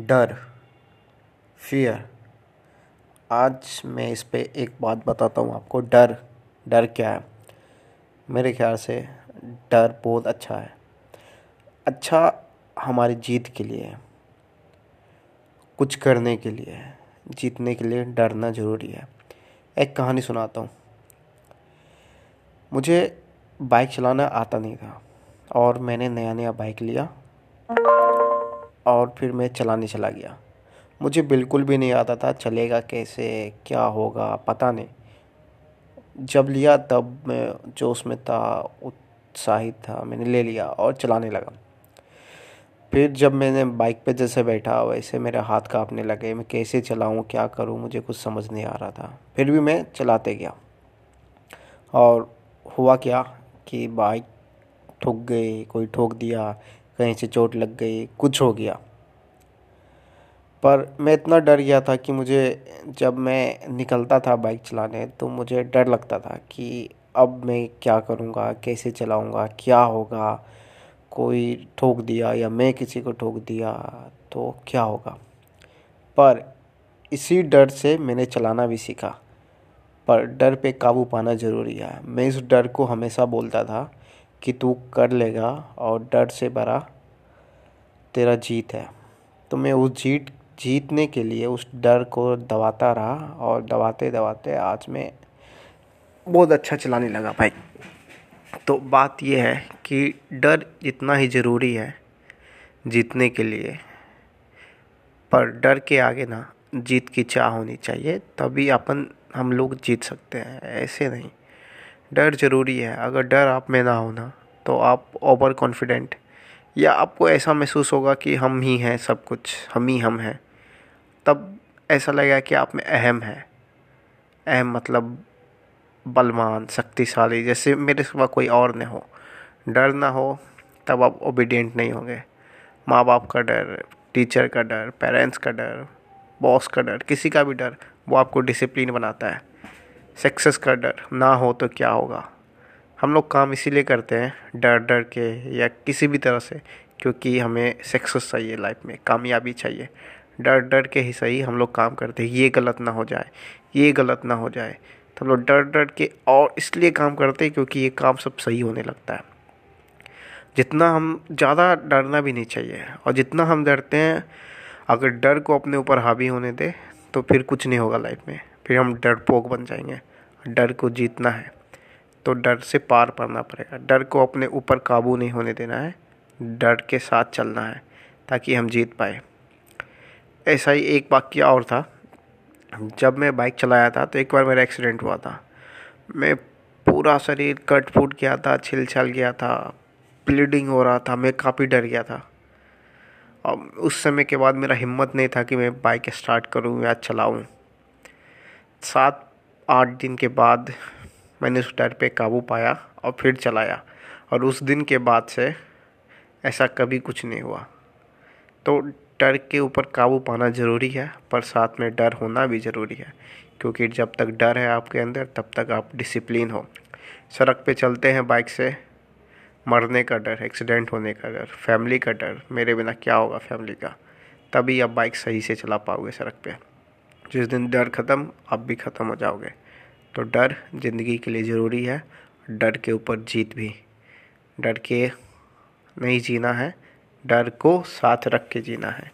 डर फियर आज मैं इस पे एक बात बताता हूँ आपको, डर। डर क्या है? मेरे ख्याल से डर बहुत अच्छा है। अच्छा हमारी जीत के लिए है। कुछ करने के लिए है। जीतने के लिए डरना ज़रूरी है। एक कहानी सुनाता हूँ। मुझे बाइक चलाना आता नहीं था और मैंने नया नया बाइक लिया। और फिर मैं चलाने चला गया। मुझे बिल्कुल भी नहीं आता था चलेगा कैसे, क्या होगा, पता नहीं। जब लिया तब मैं, जो उसमें था, उत्साहित था, मैंने ले लिया और चलाने लगा। फिर जब मैंने बाइक पे जैसे बैठा, वैसे मेरे हाथ काँपने लगे, मैं कैसे चलाऊँ, क्या करूँ, मुझे कुछ समझ नहीं आ रहा था। फिर भी मैं चलाते गया। और हुआ क्या कि बाइक ठुक गई, कोई ठोक दिया कहीं से चोट लग गई, कुछ हो गया। पर मैं इतना डर गया था कि मुझे जब मैं निकलता था बाइक चलाने तो मुझे डर लगता था कि अब मैं क्या करूँगा, कैसे चलाऊँगा, क्या होगा, कोई ठोक दिया या मैं किसी को ठोक दिया तो क्या होगा। पर इसी डर से मैंने चलाना भी सीखा। पर डर पे काबू पाना ज़रूरी है। मैं इस डर को हमेशा बोलता था कि तू कर लेगा और डर से भरा तेरा जीत है। तो मैं उस जीत, जीतने के लिए उस डर को दबाता रहा और दबाते दबाते आज मैं बहुत अच्छा चलाने लगा भाई। तो बात यह है कि डर इतना ही ज़रूरी है जीतने के लिए। पर डर के आगे ना जीत की चाह होनी चाहिए, तभी अपन, हम लोग जीत सकते हैं, ऐसे नहीं। डर ज़रूरी है। अगर डर आप में ना होना तो आप ओवर कॉन्फिडेंट या आपको ऐसा महसूस होगा कि हम ही हैं सब कुछ, हम ही हम हैं, तब ऐसा लगेगा कि आप में अहम है। अहम मतलब बलवान, शक्तिशाली, जैसे मेरे सिवा कोई और न हो। डर ना हो, तब आप ओबीडियंट नहीं होंगे। माँ बाप का डर टीचर का डर पेरेंट्स का डर बॉस का डर, किसी का भी डर, वो आपको डिसिप्लिन बनाता है। सक्सेस का डर ना हो तो क्या होगा? हम लोग काम इसीलिए करते हैं, डर डर के या किसी भी तरह से, क्योंकि हमें सक्सेस चाहिए लाइफ में, कामयाबी चाहिए। डर डर के ही सही हम लोग काम करते हैं, ये गलत ना हो जाए, ये गलत ना हो जाए। तो हम लोग डर डर के और इसलिए काम करते हैं क्योंकि ये काम सब सही होने लगता है। जितना हम, ज़्यादा डरना भी नहीं चाहिए और जितना हम डरते हैं, अगर डर को अपने ऊपर हावी होने दे तो फिर कुछ नहीं होगा लाइफ में, फिर हम डरपोक बन जाएँगे। डर को जीतना है तो डर से पार पड़ना पड़ेगा। डर को अपने ऊपर काबू नहीं होने देना है, डर के साथ चलना है, ताकि हम जीत पाए। ऐसा ही एक वाक्य और था। जब मैं बाइक चलाया था तो एक बार मेरा एक्सीडेंट हुआ था। मैं पूरा शरीर कट फूट गया था छिल छल गया था, ब्लीडिंग हो रहा था, मैं काफ़ी डर गया था। और उस समय के बाद मेरा हिम्मत नहीं था कि मैं बाइक स्टार्ट करूँ या चलाऊं। सात आठ दिन के बाद मैंने उस डर पे काबू पाया और फिर चलाया। और उस दिन के बाद से ऐसा कभी कुछ नहीं हुआ। तो डर के ऊपर काबू पाना ज़रूरी है, पर साथ में डर होना भी ज़रूरी है, क्योंकि जब तक डर है आपके अंदर, तब तक आप डिसिप्लिन हो। सड़क पे चलते हैं बाइक से, मरने का डर एक्सीडेंट होने का डर फैमिली का डर, मेरे बिना क्या होगा फैमिली का? तभी आप बाइक सही से चला पाओगे सड़क पे। जिस दिन डर ख़त्म आप भी ख़त्म हो जाओगे। तो डर ज़िंदगी के लिए ज़रूरी है, डर के ऊपर जीत भी। डर के नहीं जीना है, डर को साथ रख के जीना है।